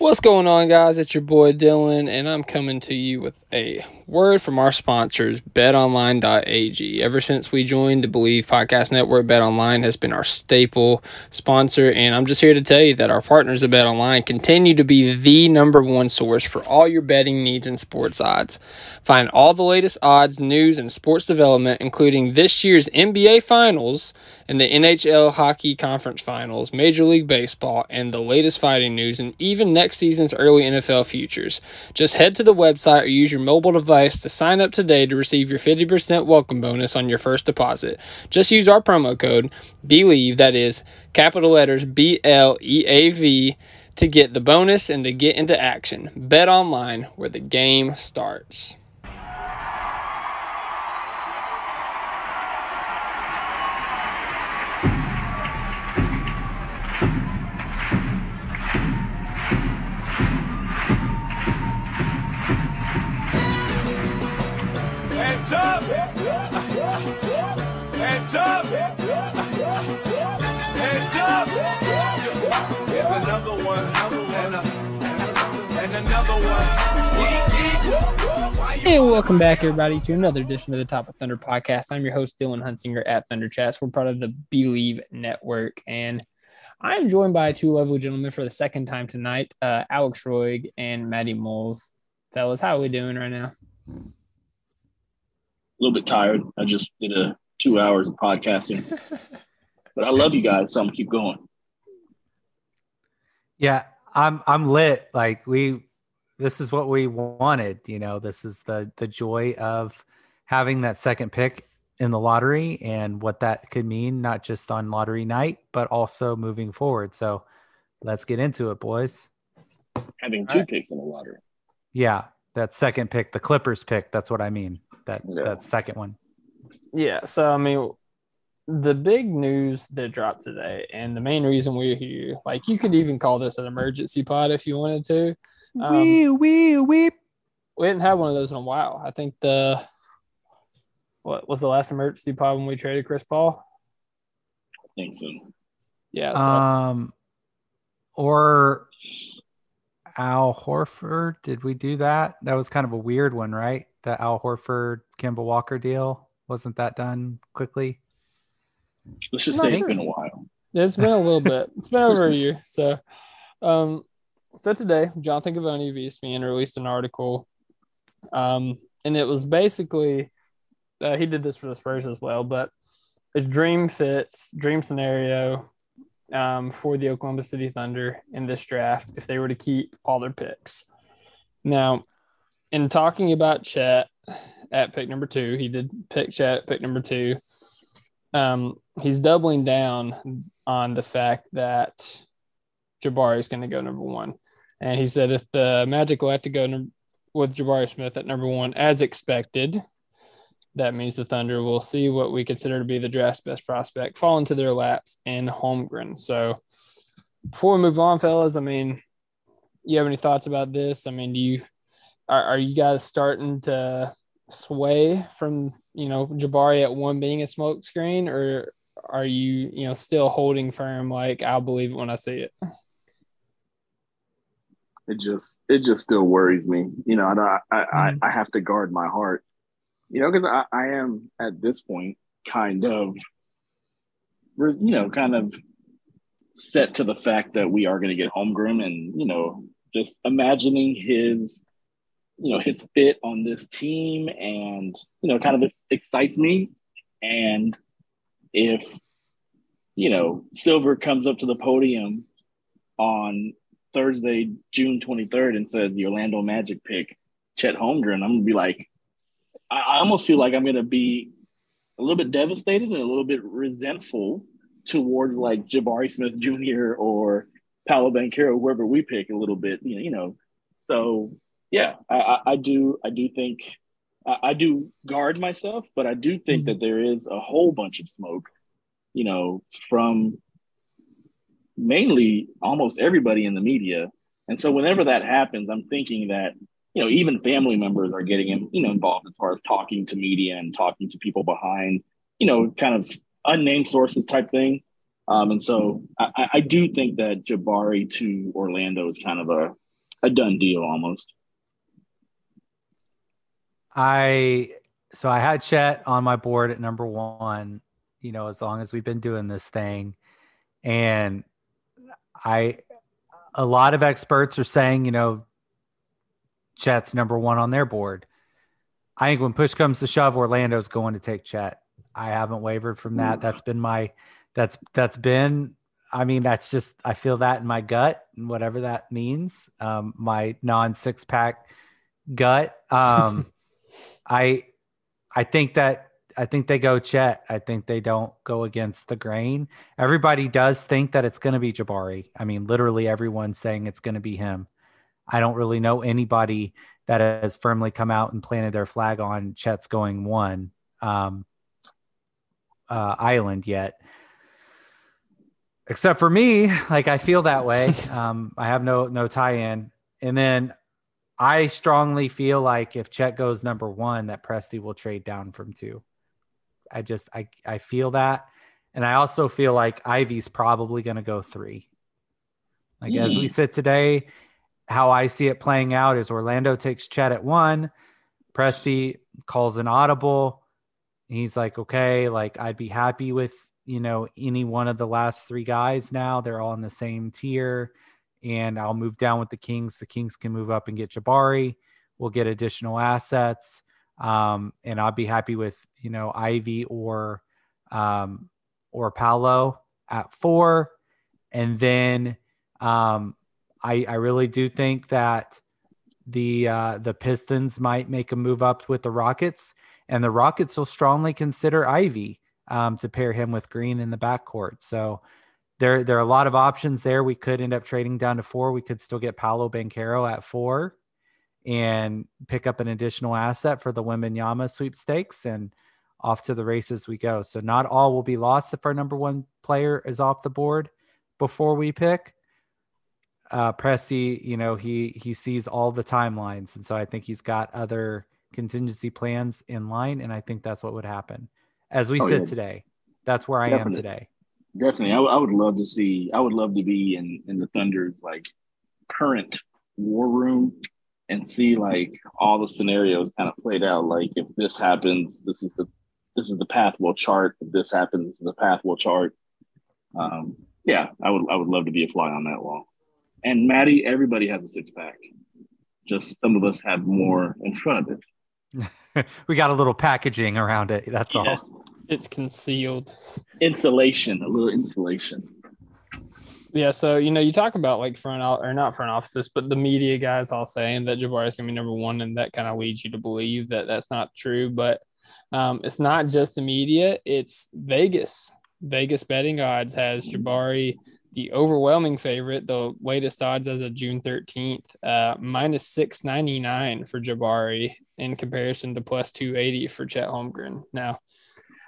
What's going on, guys? It's your boy Dylan, and I'm coming to you with a word from our sponsors, betonline.ag. Ever since we joined the Bleav Podcast Network, BetOnline has been our staple sponsor, and I'm just here to tell you that our partners at BetOnline continue to be the number one source for all your betting needs and sports odds. Find all the latest odds, news, and sports development, including this year's NBA Finals and the NHL Hockey Conference Finals, Major League Baseball, and the latest fighting news, and even next season's early NFL futures. Just head to the website or use your mobile device to sign up today to receive your 50% welcome bonus on your first deposit. Just use our promo code BLEAV, that is capital letters B L E A V, to get the bonus and to get into action. Bet online where the game starts. Up! Here's another one, and, a, and another one. Why you And welcome back, everybody, to another edition of the Top of Thunder podcast. I'm your host, Dylan Hunsinger at Thunder Chats. We're part of the Bleav Network, and I am joined by two lovely gentlemen for the second time tonight uh, Alex Roig and Maddie Moles. Fellas, how are we doing right now? a little bit tired. I just did a two hours of podcasting, but I love you guys, so I'm gonna keep going. Yeah, I'm I'm lit. Like we this is what we wanted, you know. This is the the joy of having that second pick in the lottery and what that could mean not just on lottery night, but also moving forward. So let's get into it, boys. Having two right. picks in the lottery. Yeah, that second pick, the Clippers pick, that's what I mean. That Yeah. that second one. Yeah, so I mean, the big news that dropped today, and the main reason we're here, like you could even call this an emergency pod if you wanted to. Um, wee wee wee. we didn't have one of those in a while. I think the what was the last emergency pod when we traded Chris Paul? I think so. Yeah, so, Um or Al Horford. Did we do that? That was kind of a weird one, right? The Al Horford Kemba Walker deal. Wasn't that done quickly? Let's just say sure. it's been a while. it's been a little bit. It's been over a year. So, um, so today Jonathan Givony of ESPN released an article, um, and it was basically uh, he did this for the Spurs as well, but it's dream fits, dream scenario um, for the Oklahoma City Thunder in this draft if they were to keep all their picks. Now, in talking about Chet at pick number two, he did pick Chet at pick number two. Um, he's doubling down on the fact that Jabari is going to go number one. And he said if the Magic will have to go with Jabari Smith at number one, as expected, that means the Thunder will see what we consider to be the draft's best prospect fall into their laps in Holmgren. So before we move on, fellas, I mean, you have any thoughts about this? I mean, do you are, are you guys starting to sway from you know Jabari at one being a smoke screen, or are you you know still holding firm like I'll believe it when I see it? It just it just still worries me. You know, I I, Mhm. I, I have to guard my heart. You know, because I, I am at this point kind of, we're you know kind of set to the fact that we are going to get Holmgren and you know, just imagining his, you know, his fit on this team, and you know, kind of excites me. And if you know Silver comes up to the podium on Thursday, June 23rd, and said the Orlando Magic pick Chet Holmgren, I'm gonna be like, I, I almost feel like I'm gonna be a little bit devastated and a little bit resentful towards like Jabari Smith Jr. or Paolo Banchero, whoever we pick, a little bit, you know. You know. So yeah, I, I, I do I do think I, I do guard myself, but I do think that there is a whole bunch of smoke, you know, from mainly almost everybody in the media. And so whenever that happens, I'm thinking that, you know, even family members are getting, in, you know, involved as far as talking to media and talking to people behind, you know, kind of unnamed sources type thing. Um, and so I, I- I do think that Jabari to Orlando is kind of a a done deal almost. I so I had Chet on my board at number one, you know, as long as we've been doing this thing. And I a lot of experts are saying, you know, Chet's number one on their board. I think when push comes to shove, Orlando's going to take Chet. I haven't wavered from that. That's been my that's that's been I mean, that's just I feel that in my gut and whatever that means. Um, my non six pack gut. Um I I think that I think they go Chet. I think they don't go against the grain. Everybody does think that it's going to be Jabari. I mean, literally everyone's saying it's going to be him. I don't really know anybody that has firmly come out and planted their flag on Chet's going one um, uh, island yet. Except for me, like I feel that way. Um, I have no no tie-in, and then I strongly feel like if Chet goes number one, that Presti will trade down from two. I just I I feel that, and I also feel like Ivy's probably going to go three. Like as we sit today, how I see it playing out is Orlando takes Chet at one, Presti calls an audible. He's like, okay, like I'd be happy with you know any one of the last three guys now. They're all in the same tier and I'll move down with the Kings. The Kings can move up and get Jabari. We'll get additional assets, um, and I'll be happy with you know Ivy or um, or Paolo at four, and then um, I I really do think that the uh, the Pistons might make a move up with the Rockets, and the Rockets will strongly consider Ivy um, to pair him with Green in the backcourt. So there there are a lot of options there. We could end up trading down to four. We could still get Paolo Banchero at four and pick up an additional asset for the Wembanyama sweepstakes and off to the races we go. So not all will be lost if our number one player is off the board before we pick. Uh, Presti, you know, he he sees all the timelines, and so I think he's got other contingency plans in line, and I think that's what would happen as we Oh, sit yeah. today. That's where I Definitely. am today. Definitely, I, w- I would love to see. I would love to be in in the Thunder's like current war room and see like all the scenarios kind of played out. Like if this happens, this is the this is the path we'll chart. If this happens, the path we'll chart. Um, yeah, I would I would love to be a fly on that wall. And Maddie, everybody has a six pack. Just some of us have more in front of it. we got a little packaging around it. That's all. It's concealed. Insulation, a little insulation. Yeah, so you know, you talk about like front or not front offices, but the media guys all saying that Jabari is going to be number one, and that kind of leads you to believe that that's not true. But um, it's not just the media; it's Vegas. Vegas betting odds has Jabari the overwhelming favorite, the latest odds as of June thirteenth, uh, minus six ninety nine for Jabari in comparison to plus two eighty for Chet Holmgren. Now,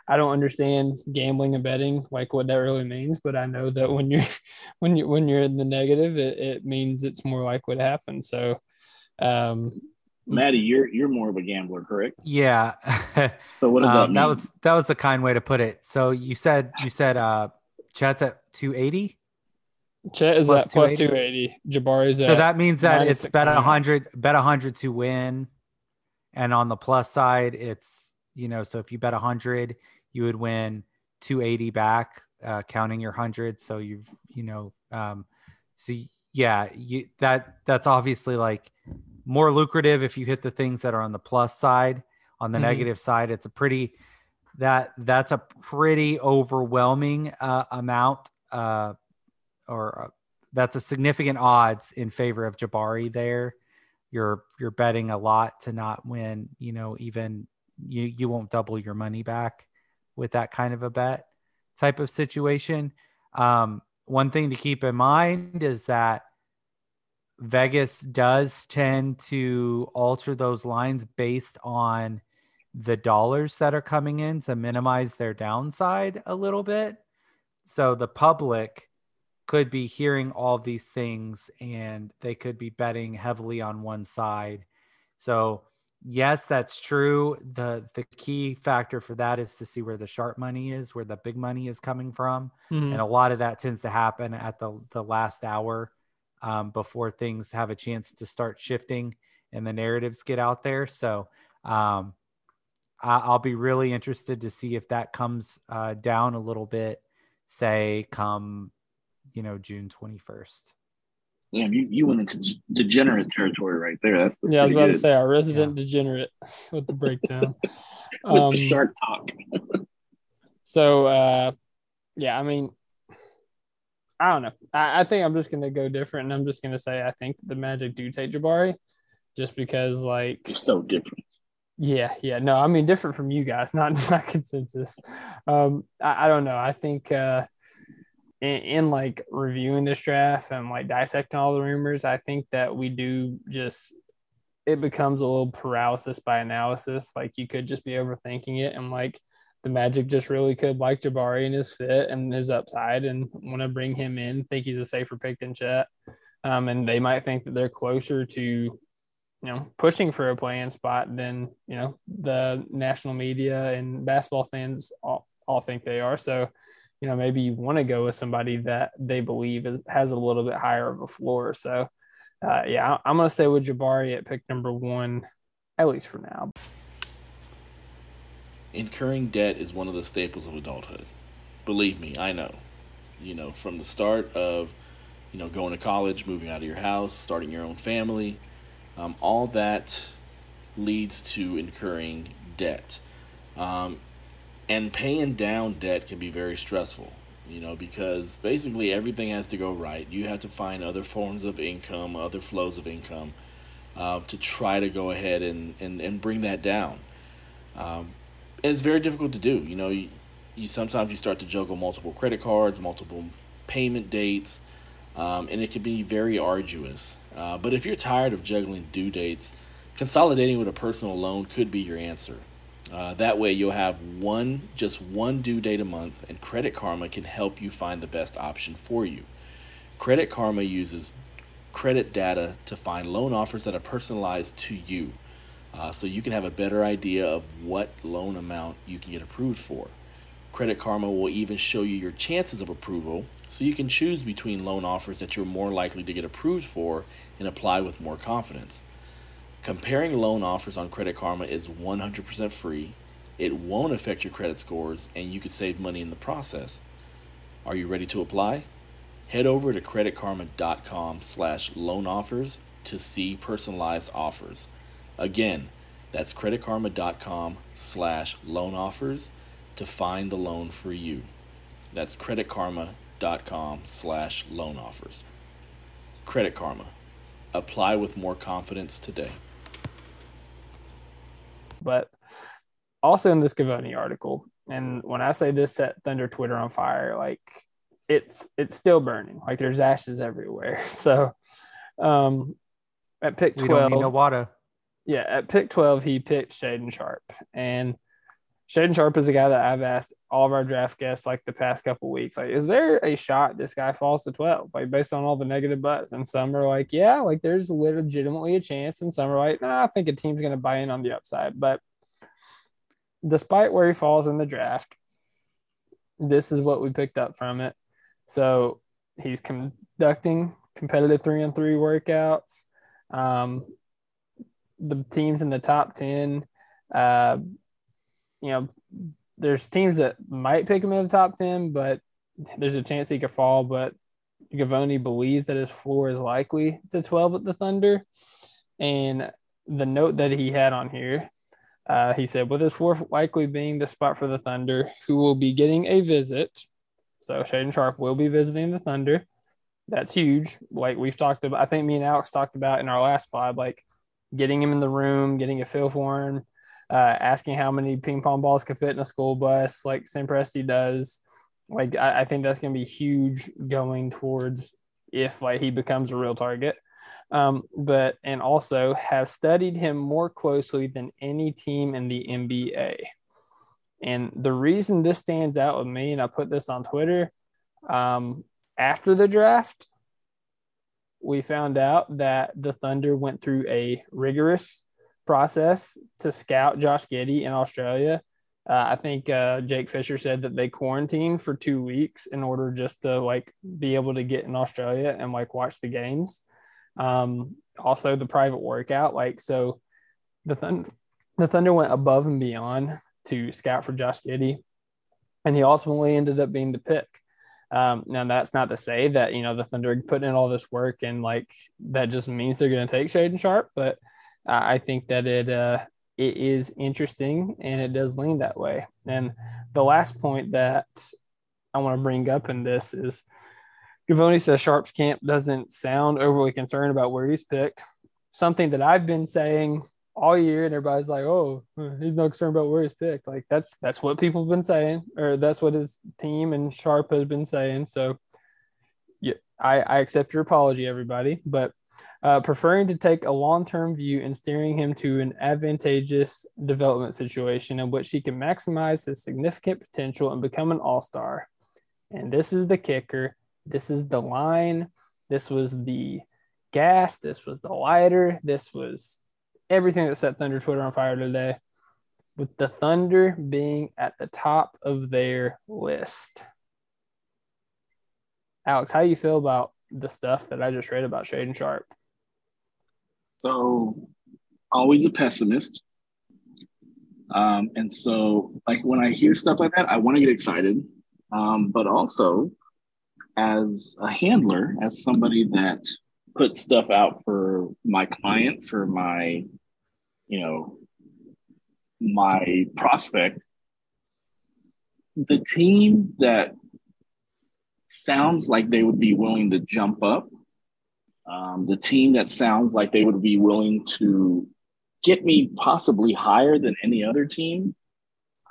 I don't understand gambling and betting, like what that really means, but I know that when you're when you when you're in the negative, it, it means it's more likely to happen. So, um, Maddie, you're you're more of a gambler, correct? Yeah. So what does that Um, mean? that was that was a kind way to put it. So you said you said uh Chet's at 280. Chet is Plus at plus 280. 280. Jabari's at So that means that it's bet 699. 100 bet 100 to win. And on the plus side, it's you know, so if you bet a 100, you would win 280 back uh counting your 100, so you've you know um so yeah, you that that's obviously like more lucrative if you hit the things that are on the plus side. On the Mhm. negative side, it's a pretty that that's a pretty overwhelming uh, amount uh, or uh, that's a significant odds in favor of Jabari there. You're you're betting a lot to not win, you know, even you you won't double your money back with that kind of a bet type of situation. Um, one thing to keep in mind is that Vegas does tend to alter those lines based on the dollars that are coming in to minimize their downside a little bit. So the public could be hearing all these things and they could be betting heavily on one side. So yes, that's true. The the key factor for that is to see where the sharp money is, where the big money is coming from Mhm. and a lot of that tends to happen at the the last hour um, before things have a chance to start shifting and the narratives get out there. So um, I- I'll be really interested to see if that comes uh, down a little bit, say, come, you know, June 21st. Yeah, you, you went into degenerate territory right there. That's, that's Yeah, I was about to say our resident degenerate with the breakdown. with um, the shark talk. So uh yeah, I mean I don't know. I, I think I'm just gonna go different and I'm just gonna say I think the Magic do take Jabari just because like You're so different. yeah, yeah. No, I mean different from you guys, not not consensus. Um I, I don't know. I think uh in, in like reviewing this draft and like dissecting all the rumors, I think that we do just it becomes a little paralysis by analysis. Like you could just be overthinking it and like the Magic just really could like Jabari and his fit and his upside and want to bring him in, think he's a safer pick than Chet. Um, and they might think that they're closer to, you know, pushing for a playing spot than, you know, the national media and basketball fans all, all think they are. So, you know, maybe you want to go with somebody that they believe is, has a little bit higher of a floor. So, uh, yeah, I'm going to stay with Jabari at pick number one, at least for now. Incurring debt is one of the staples of adulthood. Believe me, I know. You know, from the start of, you know, going to college, moving out of your house, starting your own family, um, all that leads to incurring debt. Um, and paying down debt can be very stressful, you know, because basically everything has to go right. You have to find other forms of income, other flows of income uh, to try to go ahead and, and, and bring that down. Um, and it's very difficult to do. You know, you, you sometimes you start to juggle multiple credit cards, multiple payment dates, um, and it can be very arduous. Uh, but if you're tired of juggling due dates, consolidating with a personal loan could be your answer. Uh, that way, you'll have one, just one due date a month, and Credit Karma can help you find the best option for you. Credit Karma uses credit data to find loan offers that are personalized to you uh, so you can have a better idea of what loan amount you can get approved for. Credit Karma will even show you your chances of approval so you can choose between loan offers that you're more likely to get approved for and apply with more confidence. Comparing loan offers on Credit Karma is 100% free. It won't affect your credit scores and you could save money in the process. Are you ready to apply? Head over to creditkarma.com slash loan offers to see personalized offers. Again, that's creditkarma.com slash loan offers to find the loan for you. That's creditkarma.com slash loan offers. Credit Karma. Apply with more confidence today. But also in this Givony article, and when I say this set Thunder Twitter on fire, like it's it's still burning. Like there's ashes everywhere. So um at pick We don't 12, need no water. yeah, at pick 12, he picked Shaedon Sharpe. And Shaedon Sharpe is a guy that I've asked all of our draft guests like the past couple weeks, like, is there a shot this guy falls to 12? Like based on all the negative buzz. And some are like, yeah, like there's legitimately a chance. And some are like, nah, I think a team's gonna buy in on the upside. But despite where he falls in the draft, this is what we picked up from it. So he's conducting competitive three on three workouts. Um, the teams in the top 10, uh, you know, there's teams that might pick him in the top 10, but there's a chance he could fall. But Givony believes that his floor is likely to 12 at the Thunder. And the note that he had on here, uh, he said, with his floor likely being the spot for the Thunder, who will be getting a visit. So Shaedon Sharpe will be visiting the Thunder. That's huge. Like we've talked about, I think me and Alex talked about in our last pod, like getting him in the room, getting a feel for him, uh, asking how many ping pong balls could fit in a school bus, like Sam Presti does. Like I, I think that's going to be huge going towards if like he becomes a real target. Um, but and also have studied him more closely than any team in the NBA. And the reason this stands out with me, and I put this on Twitter, um, after the draft, we found out that the Thunder went through a rigorous process to scout Josh Giddey in Australia Uh, I think uh, Jake Fisher said that they quarantined for two weeks in order just to like be able to get in Australia and like watch the games. Um, also, the private workout, like so, the Thunder, the Thunder went above and beyond to scout for Josh Giddey, and he ultimately ended up being the pick. Um, now that's not to say that you know the Thunder put in all this work and like that just means they're going to take Shaedon Sharpe, but I think that it uh, it is interesting and it does lean that way. And the last point that I want to bring up in this is Givony says Sharpe's camp doesn't sound overly concerned about where he's picked. Something that I've been saying all year, and everybody's like, "Oh, he's no concerned about where he's picked." Like that's that's what people have been saying, or that's what his team and Sharpe has been saying. So, yeah, I, I accept your apology, everybody, but uh, preferring to take a long term view and steering him to an advantageous development situation in which he can maximize his significant potential and become an all star. And this is the kicker. This is the line. This was the gas. This was the lighter. This was everything that set Thunder Twitter on fire today, with the Thunder being at the top of their list. Alex, how do you feel about the stuff that I just read about Shaedon Sharpe? So, always a pessimist. Um, and so, like when I hear stuff like that, I want to get excited. Um, but also, as a handler, as somebody that puts stuff out for my client, for my, you know, my prospect, the team that sounds like they would be willing to jump up um, the team that sounds like they would be willing to get me possibly higher than any other team,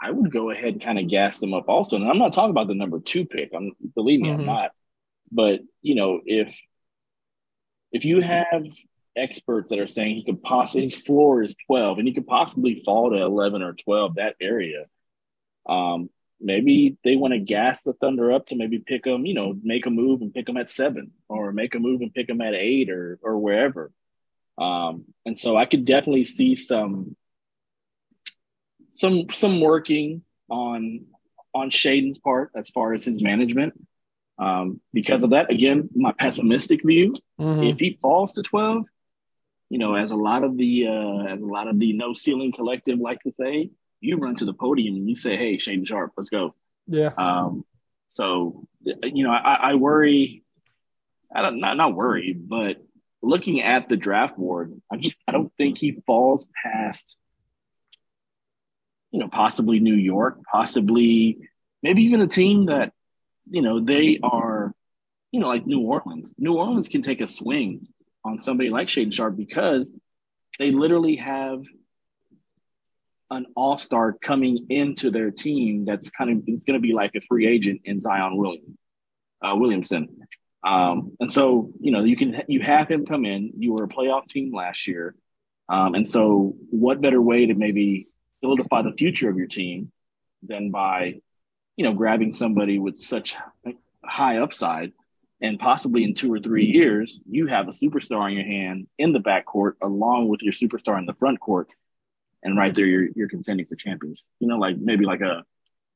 I would go ahead and kind of gas them up also. And I'm not talking about the number two pick. I'm believe me, mm-hmm. I'm not. But you know, if if you have experts that are saying he could possibly his floor is 12 and he could possibly fall to 11 or 12 that area um maybe they want to gas the Thunder up to maybe pick them, you know, make a move and pick them at seven, or make a move and pick them at eight, or or wherever. Um, and so I could definitely see some some some working on on Shaedon's part as far as his management. Um, because of that, again, my pessimistic view, mm-hmm. if he falls to 12, you know, as a lot of the uh, as a lot of the no ceiling collective like to say, you run to the podium and you say, "Hey, Shaedon Sharpe, let's go." Yeah. Um, so you know, I, I worry. I don't not not worry, but looking at the draft board, I just I don't think he falls past. You know, possibly New York, possibly maybe even a team that, you know, they are, you know, like New Orleans. New Orleans can take a swing on somebody like Shaedon Sharpe because they literally have an all star coming into their team that's kind of it's going to be like a free agent in Zion uh, Williamson. Um, and so you know you can you have him come in. You were a playoff team last year, um, and so what better way to maybe solidify the future of your team than by you know grabbing somebody with such high upside and possibly in two or three years you have a superstar in your hand in the backcourt along with your superstar in the front court and right there you're you're contending for champions. You know, like maybe like a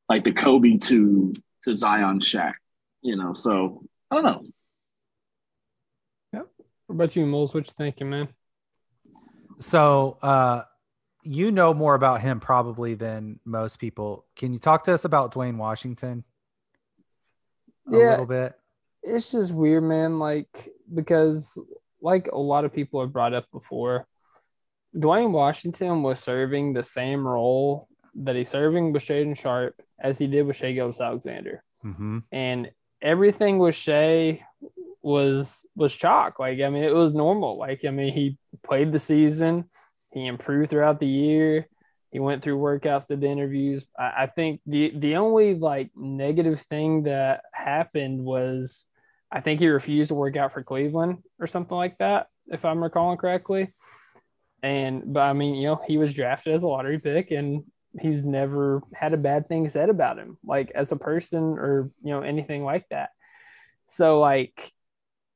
like the Kobe to to Zion Shaq. You know, so I don't know. Yep. What about you, Moles? What you thinking, man? So uh you know more about him probably than most people. Can you talk to us about Dwayne Washington? A yeah, little bit. It's just weird, man. Like because like a lot of people have brought up before, Duane Washington was serving the same role that he's serving with Shaedon Sharpe as he did with Shai Gilgeous-Alexander. Mm-hmm. And everything with Shai was was chalk. Like, I mean, it was normal. Like, I mean, he played the season, he improved throughout the year. He went through workouts, did the interviews. I, I think the the only like negative thing that happened was I think he refused to work out for Cleveland or something like that, if I'm recalling correctly. And but I mean, you know, he was drafted as a lottery pick and he's never had a bad thing said about him, like as a person or you know, anything like that. So like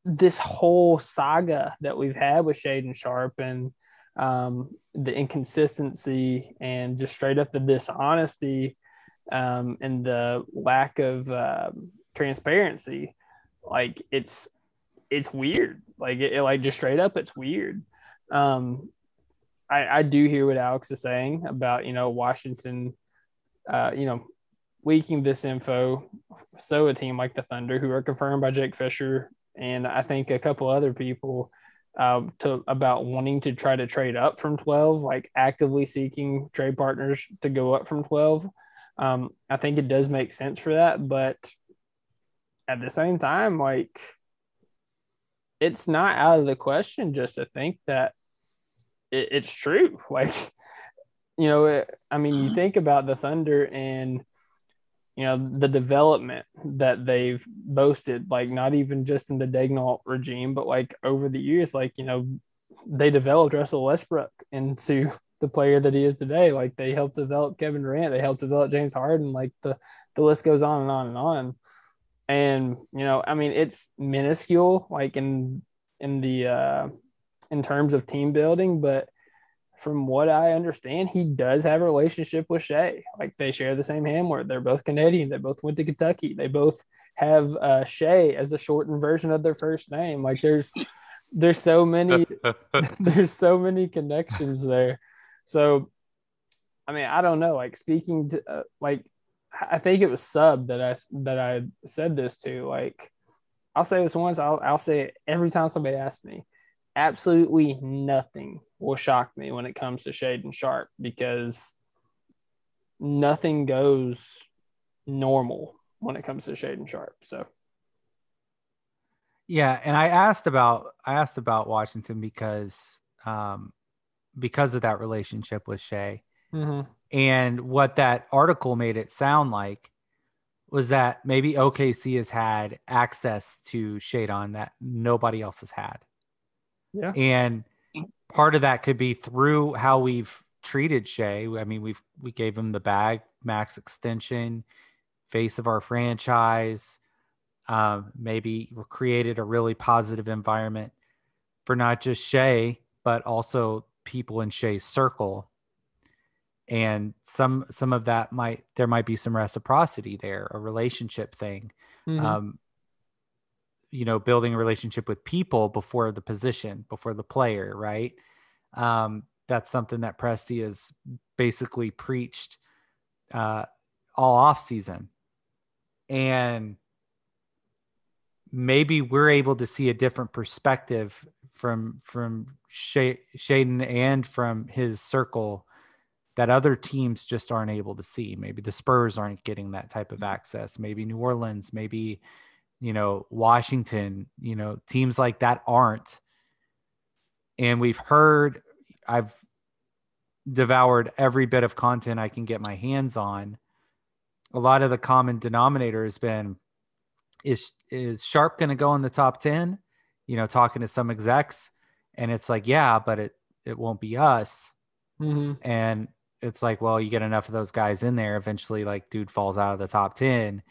this whole saga that we've had with Shaedon Sharpe and um, the inconsistency and just straight up the dishonesty um, and the lack of um transparency. Like it's it's weird. Like it, it, like just straight up, it's weird. Um, I, I do hear what Alex is saying about you know Washington, uh, you know, leaking this info. So a team like the Thunder, who are confirmed by Jake Fisher, and I think a couple other people, uh, to about wanting to try to trade up from twelve, like actively seeking trade partners to go up from twelve. Um, I think it does make sense for that, but at the same time, like it's not out of the question just to think that it, it's true. Like, you know, it, I mean, you think about the Thunder and you know the development that they've boasted, like not even just in the Daigneault regime, but like over the years, like you know, they developed Russell Westbrook into the player that he is today. Like they helped develop Kevin Durant, they helped develop James Harden. Like the the list goes on and on and on. And you know, I mean, it's minuscule, like in in the uh, in terms of team building, but from what I understand, he does have a relationship with Shai. Like they share the same Hamlet. They're both Canadian. They both went to Kentucky. They both have uh, Shai as a shortened version of their first name. Like there's there's so many there's so many connections there. So, I mean, I don't know. Like speaking to uh, like, I think it was sub that I that I said this to. Like, I'll say this once. I'll I'll say it every time somebody asks me absolutely nothing will shock me when it comes to Shaedon Sharpe because nothing goes normal when it comes to Shaedon Sharpe. So yeah, and I asked about I asked about Washington because um because of that relationship with Shai. mm-hmm. And what that article made it sound like was that maybe OKC has had access to Shaedon that nobody else has had. Yeah. And part of that could be through how we've treated Shai. I mean, we've we gave him the bag, max extension, face of our franchise. Um, maybe created a really positive environment for not just Shai, but also people in Shai's circle. And some some of that might there might be some reciprocity there, a relationship thing. Mhm. Um, you know, building a relationship with people before the position, before the player, right? Um, that's something that Presti has basically preached uh, all off season, and maybe we're able to see a different perspective from from Sha- Shaedon and from his circle that other teams just aren't able to see. Maybe the Spurs aren't getting that type of access. Maybe New Orleans, maybe you know Washington, you know teams like that aren't. And we've heard, I've devoured every bit of content I can get my hands on. A lot of the common denominator has been is is Sharpe going to go in the top 10? You know, talking to some execs and it's like, yeah, but it it won't be us. Mm-hmm. And it's like, well, you get enough of those guys in there, eventually like dude falls out of the top 10,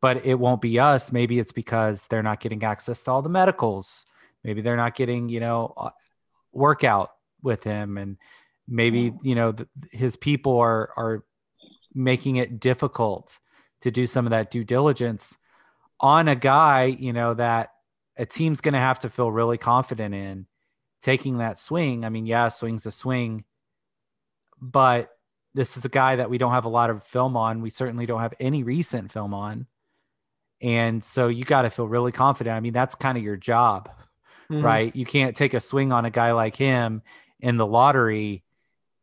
but it won't be us. Maybe it's because they're not getting access to all the medicals. Maybe they're not getting, you know, workout with him and maybe, you know, th- his people are are making it difficult to do some of that due diligence on a guy, you know, that a team's going to have to feel really confident in taking that swing. I mean, yeah, swing's a swing, but this is a guy that we don't have a lot of film on. We certainly don't have any recent film on. And so you got to feel really confident. I mean, that's kind of your job, Mhm. right? You can't take a swing on a guy like him in the lottery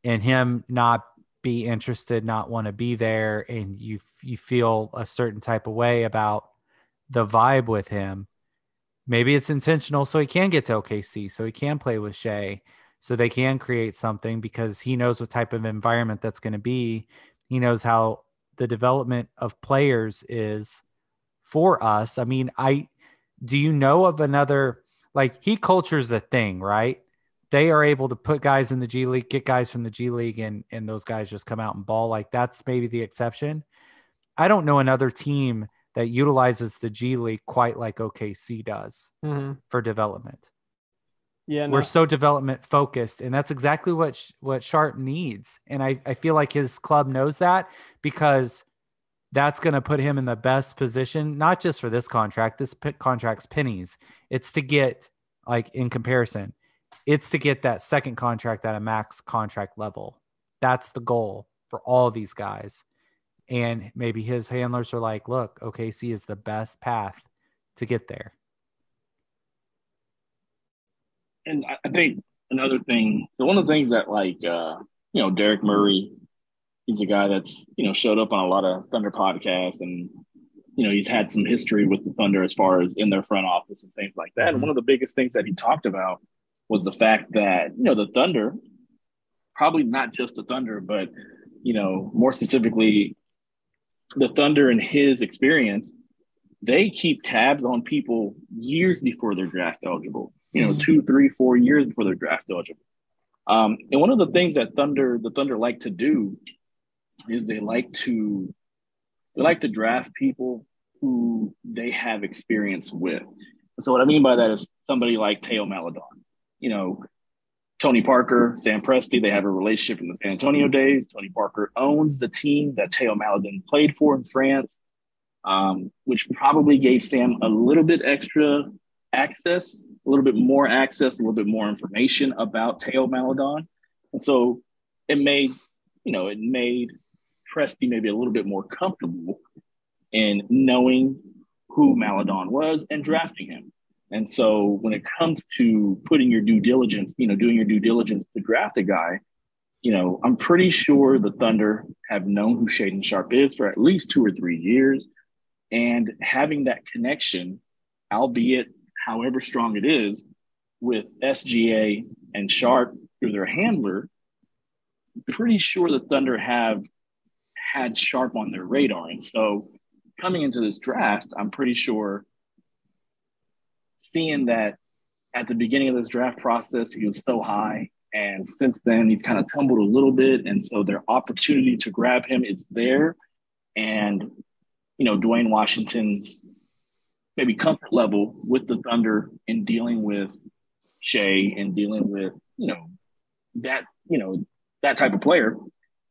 and him not be interested, not want to be there, and you you feel a certain type of way about the vibe with him. Maybe it's intentional so he can get to OKC, so he can play with Shai, so they can create something because he knows what type of environment that's going to be. He knows how the development of players is for us. I mean, I do you know of another like he culture's a thing, right? They are able to put guys in the G League, get guys from the G League, and and those guys just come out and ball. Like that's maybe the exception. I don't know another team that utilizes the G League quite like OKC does Mhm. for development. Yeah, no, we're so development focused and that's exactly what what Sharpe needs and I, I feel like his club knows that because that's going to put him in the best position not just for this contract this p- contract's pennies. It's to get like in comparison it's to get that second contract at a max contract level. That's the goal for all these guys. And maybe his handlers are like look okc is the best path to get there. And I- think another thing. So one of the things that like uh, you know Derek Murray, he's a guy that's you know showed up on a lot of Thunder podcasts, and you know he's had some history with the Thunder as far as in their front office and things like that. And one of the biggest things that he talked about was the fact that you know the Thunder, probably not just the Thunder, but you know more specifically, the Thunder and his experience, they keep tabs on people years before they're draft eligible you know, two, three, four years before they're draft eligible. Um, and one of the things that Thunder, the Thunder like to do is they like to they like to draft people who they have experience with. So what I mean by that is somebody like Teo Maledon. You know, Tony Parker, Sam Presti, they have a relationship in the San Antonio days. Tony Parker owns the team that Teo Maledon played for in France, um, which probably gave Sam a little bit extra access, a little bit more access, a little bit more information about Teo Maledon. And so it made, you know, it made Presti maybe a little bit more comfortable in knowing who Maledon was and drafting him. And so when it comes to putting your due diligence, you know, doing your due diligence to draft a guy, you know, I'm pretty sure the Thunder have known who Shaedon Sharpe is for at least two or three years. And having that connection, albeit however strong it is, with SGA and Sharpe through their handler, pretty sure the Thunder have had Sharpe on their radar. And so coming into this draft, I'm pretty sure seeing that at the beginning of this draft process, he was so high. And since then, he's kind of tumbled a little bit. And so their opportunity to grab him is there. And, you know, Dwayne Washington's maybe comfort level with the Thunder in dealing with Shai and dealing with, you know, that, you know, that type of player,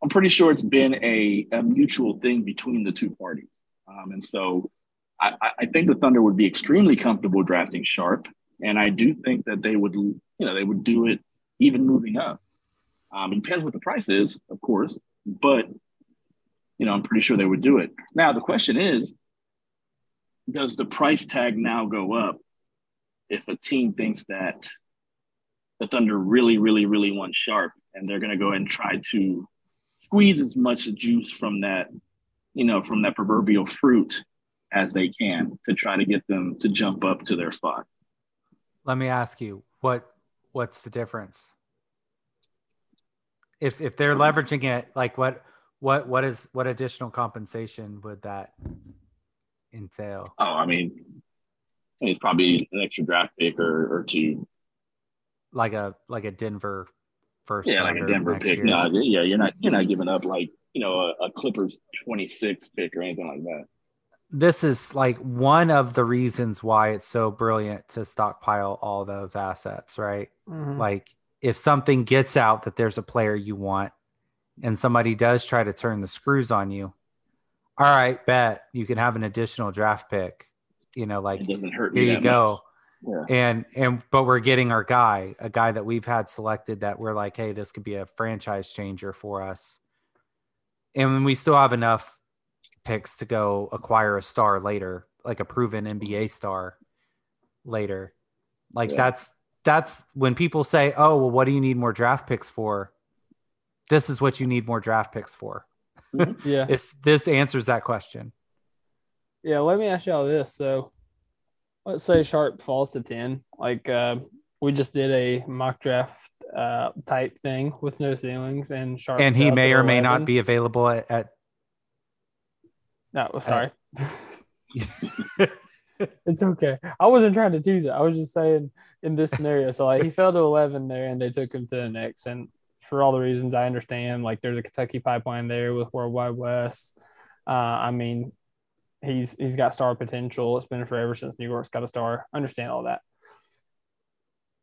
I'm pretty sure it's been a, a mutual thing between the two parties. Um, and so I, I think the Thunder would be extremely comfortable drafting Sharpe. And I do think that they would, you know, they would do it even moving up. Um, it depends what the price is, of course, but, you know, I'm pretty sure they would do it. Now, the question is, does the price tag now go up if a team thinks that the Thunder really, really, really wants Sharpe and they're going to go and try to squeeze as much juice from that, you know, from that proverbial fruit as they can to try to get them to jump up to their spot. Let me ask you, what what's the difference? If if they're leveraging it, like what what what is what additional compensation would that entail? Oh, I mean, it's probably an extra draft pick or, or two. Like a like a Denver first. Yeah, like a Denver pick. year? No, yeah, you're not you're not giving up like you know a, a Clippers 26 pick or anything like that. This is like one of the reasons why it's so brilliant to stockpile all those assets, right? Mhm. Like if something gets out that there's a player you want and somebody does try to turn the screws on you, all right, bet you can have an additional draft pick. You know, like It doesn't hurt here me. you that go. much. And and but we're getting our guy, a guy that we've had selected that we're like, hey, this could be a franchise changer for us. And we still have enough picks to go acquire a star later, like a proven mm-hmm. NBA star later. Like Yeah. that's that's when people say, "Oh, well, what do you need more draft picks for?" This is what you need more draft picks for. Mm-hmm. Yeah. It's this answers that question. Yeah, let me ask y'all this. So let's say Sharpe falls to 10. Like uh, we just did a mock draft uh, type thing with no ceilings and Sharpe. and he may or may not be available at, at No, sorry. it's okay. I wasn't trying to tease it. I was just saying in this scenario. So like he fell to 11 there and they took him to the next. And for all the reasons I understand, like there's a Kentucky pipeline there with World Wide Wes. Uh, I mean, he's he's got star potential. It's been forever since New York's got a star. Understand all that.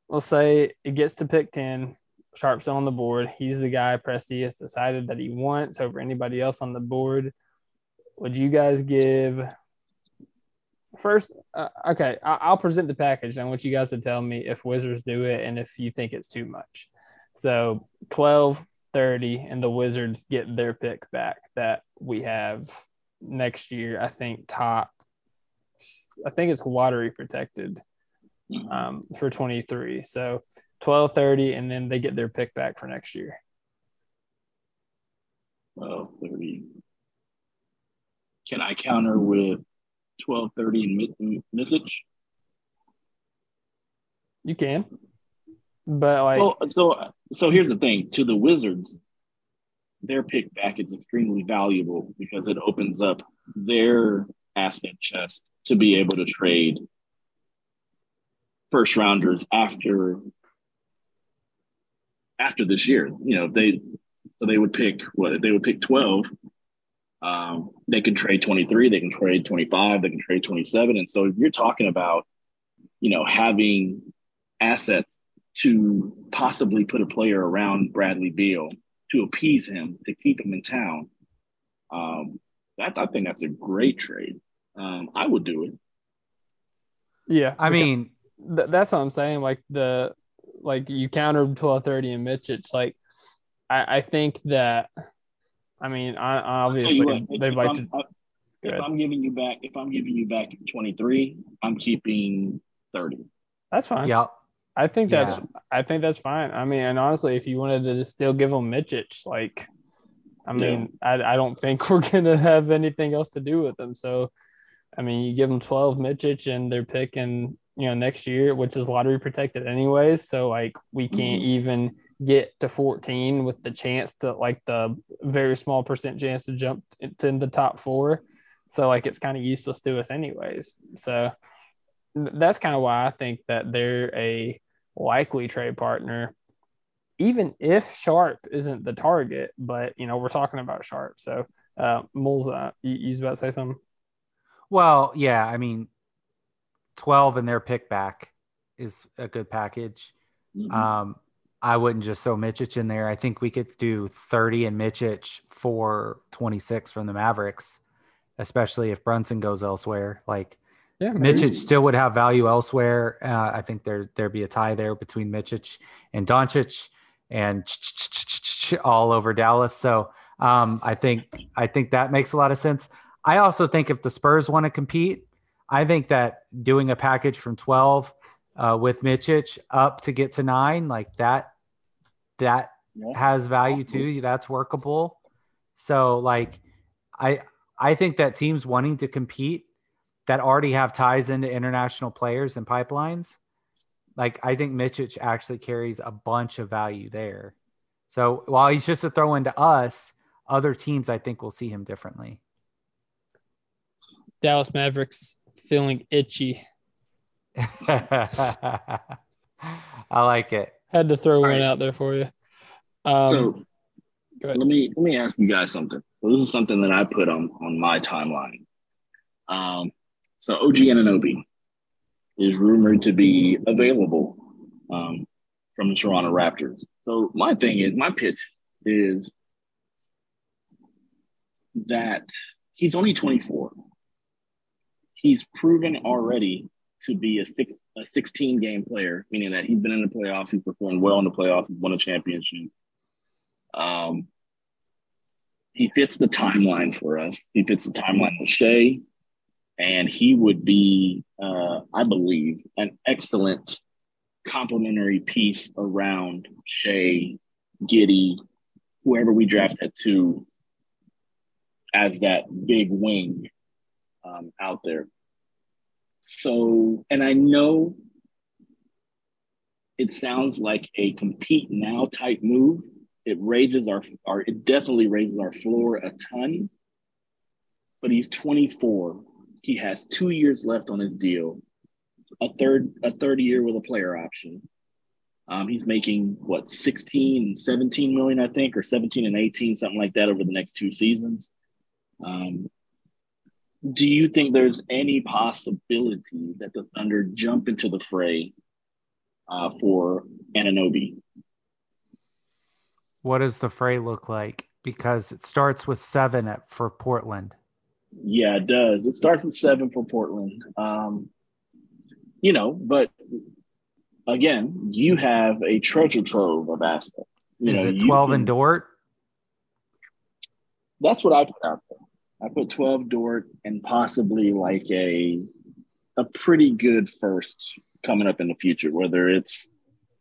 let's say it gets to pick 10, Sharpe's on the board. He's the guy Presti has decided that he wants over anybody else on the board. Would you guys give first? Uh, okay, I- I'll present the package. I want you guys to tell me if Wizards do it and if you think it's too much. So 12, 30, and the Wizards get their pick back that we have next year. I think top, I think it's lottery protected um, for 23. So 12, 30, and then they get their pick back for next year. Twelve thirty. Can I counter with twelve thirty and mid- message? You can, but like, so so so here's the thing to the wizards their pick back is extremely valuable because it opens up their asset chest to be able to trade first rounders after after this year. You know they so they would pick what they would pick 12 um, they can trade 23 they can trade 25 they can trade 27 and so you're talking about you know having assets to possibly put a player around Bradley Beal to appease him, to keep him in town. Um, that I think that's a great trade. Um, I would do it. yeah, I because- mean, Th- that's what I'm saying. Like the like you countered 12:30 and Mitch. It's like I, I think that I mean I, obviously what, they'd like I'm, to if I'm giving you back, if I'm giving you back 23, I'm keeping 30. that's fine. yeah, I think that's Yeah. I think that's fine. I mean, and honestly, if you wanted to just still give them Micic, like I mean, I I don't think we're gonna have anything else to do with them. So I mean, you give them 12 Micic and they're picking, you know, next year, which is lottery protected anyways. So like we can't mm-hmm. even get to 14 with the chance to like the very small percent chance to jump into the top four. So like it's kind of useless to us anyways. So that's kind of why I think that they're a likely trade partner, even if Sharpe isn't the target. But you know, we're talking about Sharpe. So uh Moles, uh, you, you was about to say something? Well, yeah, I mean, 12 and their pick back is a good package. Mhm. Um, I wouldn't just throw Micic in there. I think we could do 30 and Micic for 26 from the Mavericks, especially if Brunson goes elsewhere. Like Yeah, maybe. Micic still would have value elsewhere. Uh, I think there there'd be a tie there between Micic and Doncic and all over Dallas. So um, I think I think that makes a lot of sense. I also think if the Spurs want to compete, I think that doing a package from 12 uh, with Micic up to get to nine, like that, that Yeah. has value too. That's workable. So like, I I think that teams wanting to compete that already have ties into international players and pipelines, like I think Micic actually carries a bunch of value there. So while he's just a throw into us, other teams I think will see him differently. Dallas Mavericks feeling itchy. I like it. Had to throw All one right. out there for you. Um, so go ahead. let me let me ask you guys something. So this is something that I put on on my timeline. Um, so OG Anunoby is rumored to be available um, from the Toronto Raptors. So my thing is, my pitch is that he's only 24. He's proven already to be a six a 16 game player, meaning that he's been in the playoffs, he's performed well in the playoffs, he's won a championship. Um, he fits the timeline for us. He fits the timeline with Shai, and he would be, uh, I believe, an excellent complementary piece around Shai, Giddey, whoever we draft at two, as that big wing um, out there. So, and I know it sounds like a compete now type move. It raises our, our it definitely raises our floor a ton. But he's 24. He has two years left on his deal, a third a third year with a player option. Um, he's making what 16 and 17 million, I think, or 17 and 18, something like that over the next two seasons. Um, do you think there's any possibility that the Thunder jump into the fray uh, for Anunoby. What does the fray look like? Because it starts with seven at, for Portland. Yeah, it does. It starts with seven for Portland. Um, you know, but again, you have a treasure trove of assets. You Is know, it 12 can- in Dort? That's what I put out there. I put 12 Dort and possibly like a a pretty good first coming up in the future, whether it's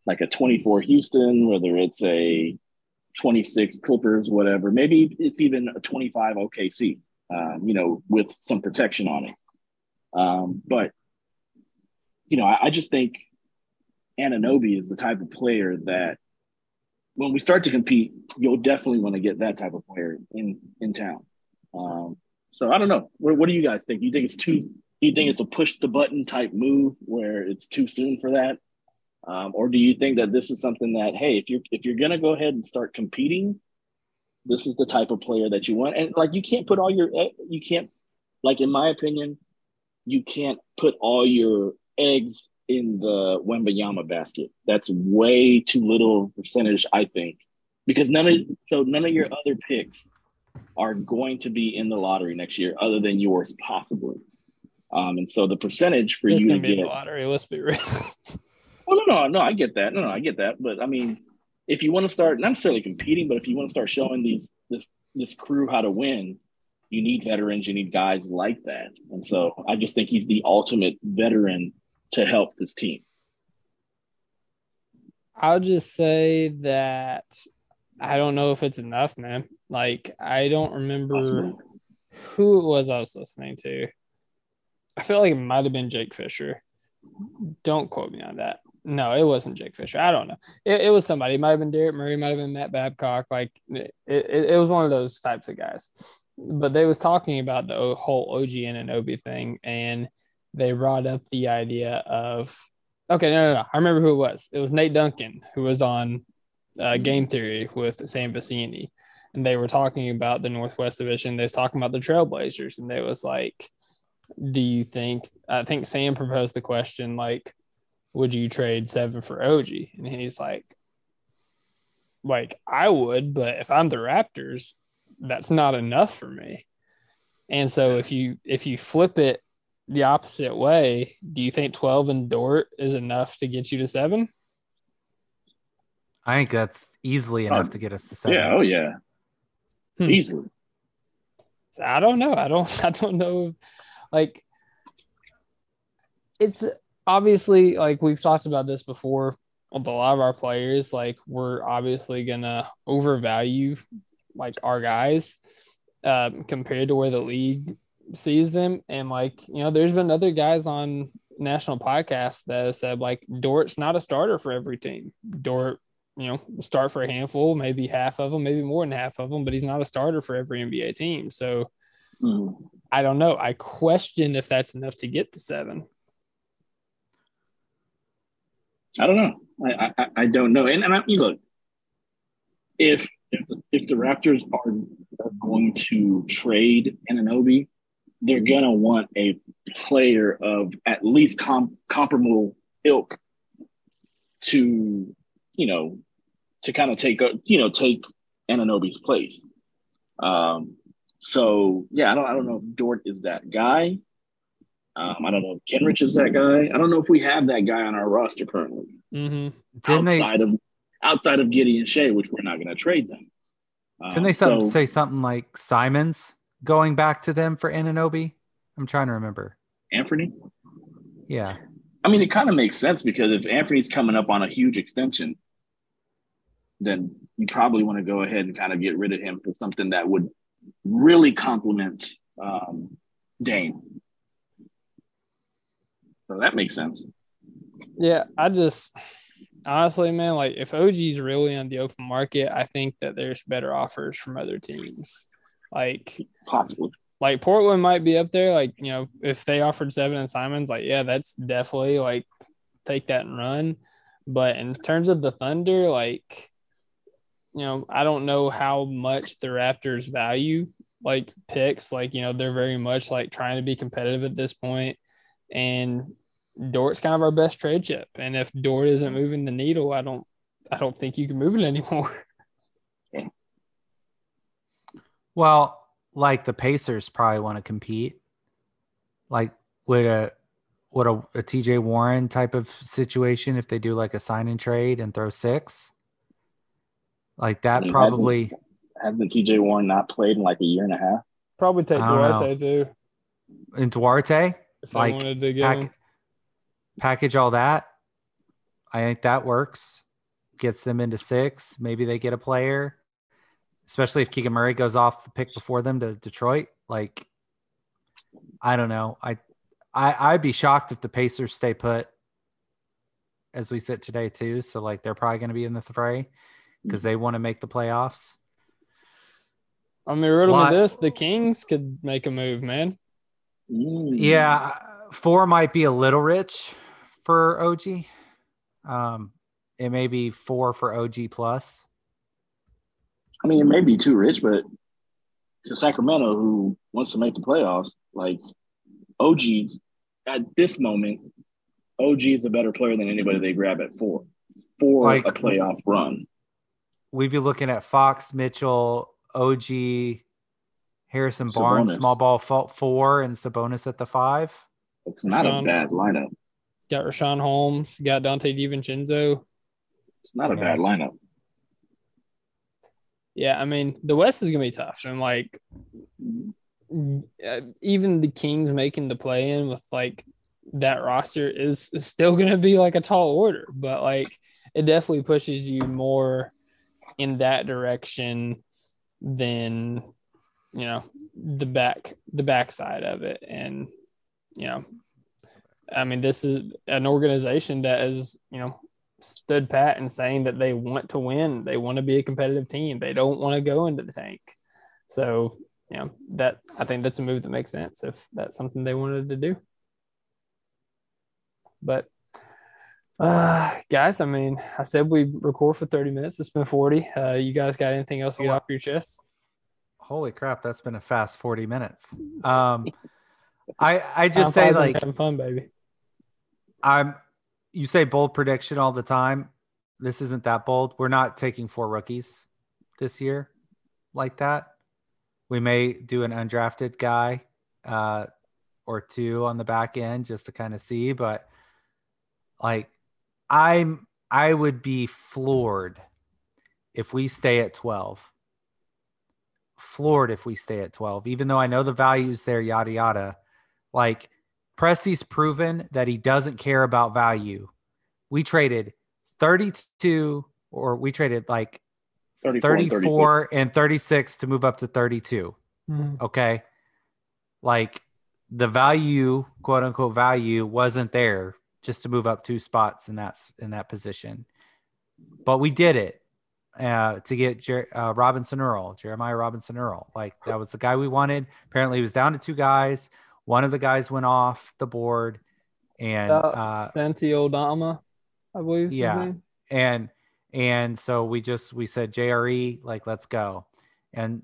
like a 24 Houston, whether it's a 26 Clippers, whatever. Maybe it's even a 25 OKC, um, you know, with some protection on it. Um, but, you know, I, I just think Anunoby is the type of player that when we start to compete, you'll definitely want to get that type of player in in town. Um, so I don't know. What, what do you guys think? You think it's too? You think it's a push the button type move where it's too soon for that, um, or do you think that this is something that hey, if you're if you're gonna go ahead and start competing, this is the type of player that you want, and like you can't put all your eh, you can't like in my opinion, you can't put all your eggs in the Wembanyama basket. That's way too little percentage, I think, because none of so none of your other picks are going to be in the lottery next year, other than yours possibly. Um, and so the percentage for It's you to be get the lottery. Let's be real. well, no, no, no, I get that. No, no, I get that. But I mean, if you want to start not necessarily competing, but if you want to start showing these this this crew how to win, you need veterans, you need guys like that. And so I just think he's the ultimate veteran to help this team. I'll just say that I don't know if it's enough, man. Like I don't remember Possibly. who it was I was listening to. I feel like it might have been Jake Fisher. Don't quote me on that. No, it wasn't Jake Fisher. I don't know. It, it was somebody. It might have been Derek Murray. Might have been Matt Babcock. Like it, it, it was one of those types of guys. But they was talking about the whole OG Anunoby thing, and they brought up the idea of okay, no, no, no. I remember who it was. It was Nate Duncan who was on uh, Game Theory with Sam Vecenie, and they were talking about the Northwest Division. They was talking about the Trailblazers, and they was like, "Do you think?" I think Sam proposed the question like, "Would you trade seven for OG?" And he's like, "Like I would, but if I'm the Raptors, that's not enough for me." And so if you if you flip it the opposite way, do you think 12 and Dort is enough to get you to seven? I think that's easily enough Oh, to get us to seven. Yeah, oh yeah. Hmm. Easily. I don't know. I don't I don't know like it's obviously like we've talked about this before with a lot of our players, like we're obviously gonna overvalue like our guys um, compared to where the league sees them. And like, you know, there's been other guys on national podcasts that have said like Dort's not a starter for every team. Dort, you know, start for a handful, maybe half of them, maybe more than half of them, but he's not a starter for every NBA team. So Mhm. I don't know. I question if that's enough to get to seven. I don't know. I I, I don't know. And, and I, look, if if the, if the Raptors are, are going to trade Anunoby, they're gonna want a player of at least com- comparable ilk to, you know, to kind of take a, you know take Anunoby's place. Um, so yeah, I don't I don't know if Dort is that guy. Um, I don't know if Kenrich is that guy. I don't know if we have that guy on our roster currently Mm-hmm. Didn't they? outside of outside of Giddey and Shai, which we're not going to trade them. Didn't Um, they so- say something like Simons going back to them for Anunoby? I'm trying to remember. Anthony? Yeah. I mean, it kind of makes sense because if Anthony's coming up on a huge extension, then you probably want to go ahead and kind of get rid of him for something that would really complement um, Dane. So that makes sense. Yeah, I just honestly, man, like if OG's really on the open market, I think that there's better offers from other teams. Like Possibly. like Portland might be up there. Like, you know, if they offered seven and Simons, like, yeah, that's definitely like take that and run. But in terms of the Thunder, like, you know, I don't know how much the Raptors value like picks. Like, you know, they're very much like trying to be competitive at this point. And Dort's kind of our best trade chip, and if Dort isn't moving the needle, I don't I don't think you can move it anymore. Well, like the Pacers probably want to compete. Like would a would a, a TJ Warren type of situation if they do like a sign and trade and throw six? Like that I mean, probably Hasn't TJ Warren not played in like a year and a half? Probably take I don't Duarte too in Duarte, if I wanted to get pack, him. Package all that. I think that works. Gets them into six. Maybe they get a player, especially if Keegan Murray goes off the pick before them to Detroit. Like, I don't know. I, I I'd be shocked if the Pacers stay put as we sit today too. So like they're probably going to be in the fray because they want to make the playoffs. I mean, riddle Lot- me this: the Kings could make a move, man. Yeah, four might be a little rich for OG. Um, it may be four for OG plus. I mean, it may be too rich, but to Sacramento, who wants to make the playoffs, like OG's at this moment, OG is a better player than anybody they grab at four for Like- a playoff run. We'd be looking at Fox, Mitchell, OG, Harrison Barnes, Sabonis. small ball fault four, and Sabonis at the five. It's not Sean- a bad lineup. Got Richaun Holmes, got Dante DiVincenzo. It's not a bad lineup. Yeah, I mean, the West is gonna be tough, and like uh, even the Kings making the play in with like that roster is, is still gonna be like a tall order, but like it definitely pushes you more in that direction than you know the back the backside of it, and you know, I mean, this is an organization that is you know stood pat and saying that they want to win. They want to be a competitive team. They don't want to go into the tank. So, you know, that I think that's a move that makes sense if that's something they wanted to do. But uh guys, I mean, I said we record for 30 minutes. It's been 40. Uh you guys got anything else to get off your chest? Holy crap, that's been a fast 40 minutes. Um I I Time just say like having fun, baby. I'm you say bold prediction all the time. This isn't that bold. We're not taking four rookies this year like that. We may do an undrafted guy uh or two on the back end just to kind of see, but like I'm I would be floored if we stay at 12. Floored if we stay at 12, even though I know the values there, yada yada. Like Presti's proven that he doesn't care about value. We traded 32 or we traded like 34, and 36. 34 and 36 to move up to 32. Okay. Like the value, quote unquote value, wasn't there just to move up two spots in that in that position. But we did it uh, to get Jer- uh, Robinson Earl, Jeremiah Robinson Earl. Like that was the guy we wanted. Apparently, he was down to two guys. One of the guys went off the board, and Uh, Santi Aldama, I believe. yeah. and and so we just we said JRE like let's go, and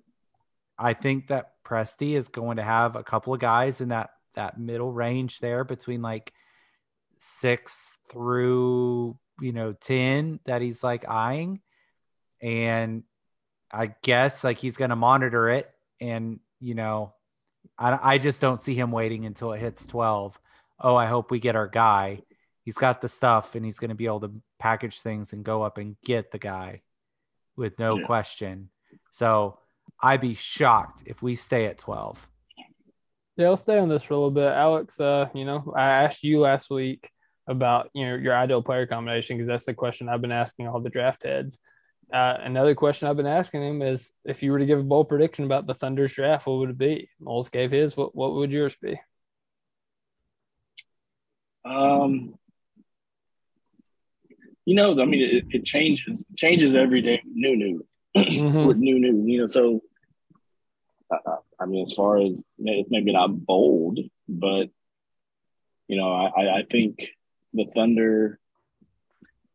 I think that Presti is going to have a couple of guys in that that middle range there between like six through you know ten that he's like eyeing, and I guess like he's going to monitor it, and you know, I I just don't see him waiting until it hits twelve. Oh, I hope we get our guy he's got the stuff and he's going to be able to package things and go up and get the guy with no Yeah. question. So I'd be shocked if we stay at 12. Yeah, let's stay on this for a little bit. Alex, uh, you know, I asked you last week about you know your ideal player combination because that's the question I've been asking all the draft heads. Uh, another question I've been asking him is if you were to give a bold prediction about the Thunder's draft, what would it be? Moles gave his. What what would yours be? Um, you know, I mean, it, it changes changes every day. New, new Mhm. with new, new. You know, so uh, I mean, as far as it's maybe not bold, but you know, I- I think the Thunder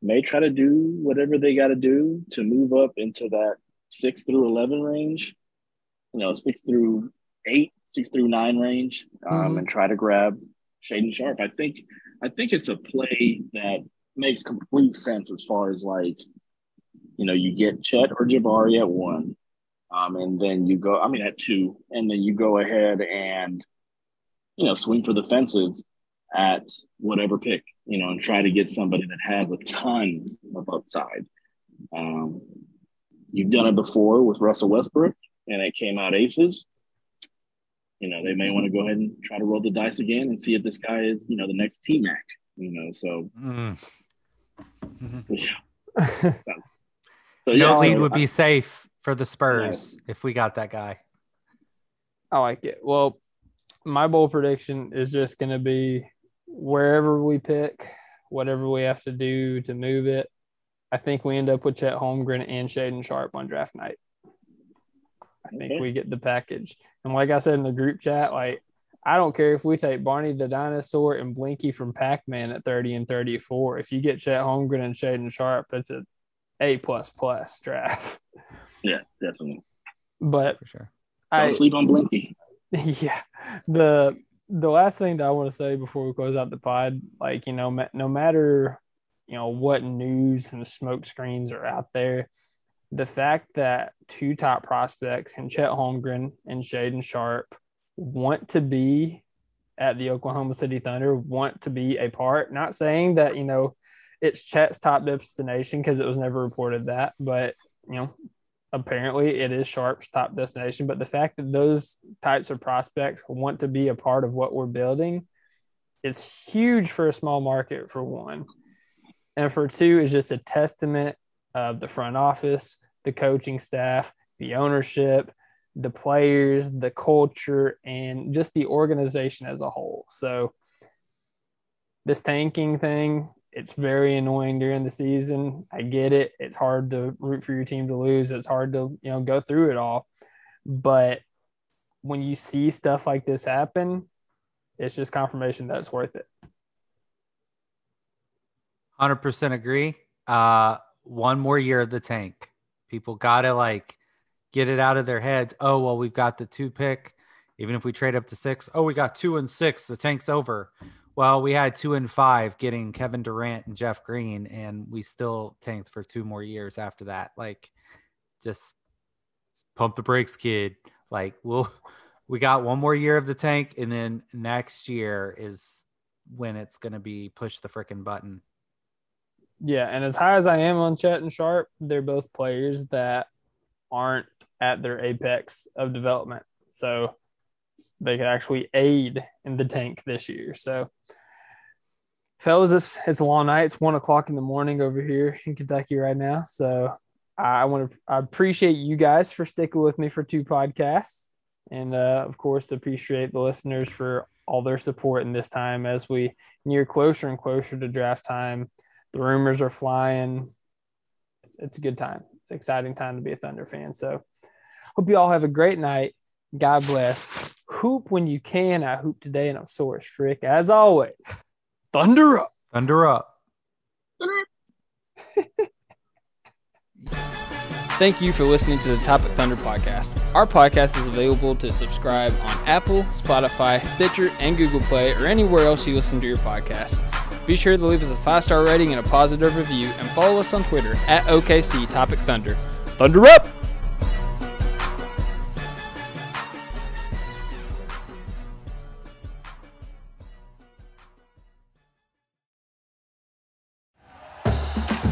may try to do whatever they got to do to move up into that six through eleven range. You know, six through eight, six through nine range, um, Mhm. and try to grab Shaedon Sharpe. I think I think it's a play that makes complete sense as far as like, you know, you get Chet or Jabari at one, um, and then you go, I mean, at two, and then you go ahead and, you know, swing for the fences at whatever pick, you know, and try to get somebody that has a ton of upside. Um, you've done it before with Russell Westbrook, and it came out aces. You know, they may want to go ahead and try to roll the dice again and see if this guy is, you know, the next T Mac. You know, so Mm. yeah. So no yeah, lead so would I- be safe for the Spurs if we got that guy. I like it. Well, my bold prediction is just going to be wherever we pick, whatever we have to do to move it. I think we end up with Chet Holmgren and Shaedon Sharpe on draft night. I think Okay. we get the package. And like I said in the group chat, like I don't care if we take Barney the dinosaur and Blinky from Pac-Man at 30 and 34. If you get Chet Holmgren and Shaedon Sharpe, that's a A plus plus draft. Yeah, definitely. But For sure. Don't I sleep on Blinky. yeah the the last thing that i want to say before we close out the pod like you know no matter you know what news and smoke screens are out there the fact that two top prospects and chet holmgren and shaedon sharpe want to be at the oklahoma city thunder want to be a part not saying that you know it's chet's top destination because it was never reported that but you know apparently it is Sharpe's top destination. But the fact that those types of prospects want to be a part of what we're building is huge for a small market, for one. And for two, is just a testament of the front office, the coaching staff, the ownership, the players, the culture, and just the organization as a whole. So, this tanking thing, it's very annoying during the season. I get it. It's hard to root for your team to lose. It's hard to, you know, go through it all. But when you see stuff like this happen, it's just confirmation that it's worth it. 100% agree. Uh, one more year of the tank. People got to like get it out of their heads. Oh, well, we've got the two pick. Even if we trade up to six, oh, we got two and six. The tank's over. Well, we had two and five getting Kevin Durant and Jeff Green, and we still tanked for two more years after that. Like, just pump the brakes, kid. Like, we'll, we got one more year of the tank, and then next year is when it's going to be push the freaking button. Yeah, and as high as I am on Chet and Sharpe, they're both players that aren't at their apex of development. So they could actually aid in the tank this year. So fellas, it's, it's a long night. It's one o'clock in the morning over here in Kentucky right now. So I want to I appreciate you guys for sticking with me for two podcasts. And uh, of course, appreciate the listeners for all their support in this time as we near closer and closer to draft time. The rumors are flying. It's, a good time. It's an exciting time to be a Thunder fan. So hope you all have a great night. God bless. Hoop when you can. I hoop today, and I'm sore as frick. As always, Thunder up. Thunder up. Thank you for listening to the Topic Thunder podcast. Our podcast is available to subscribe on Apple, Spotify, Stitcher, and Google Play, or anywhere else you listen to your podcast. Be sure to leave us a five star rating and a positive review, and follow us on Twitter at OKC Topic Thunder. Thunder up!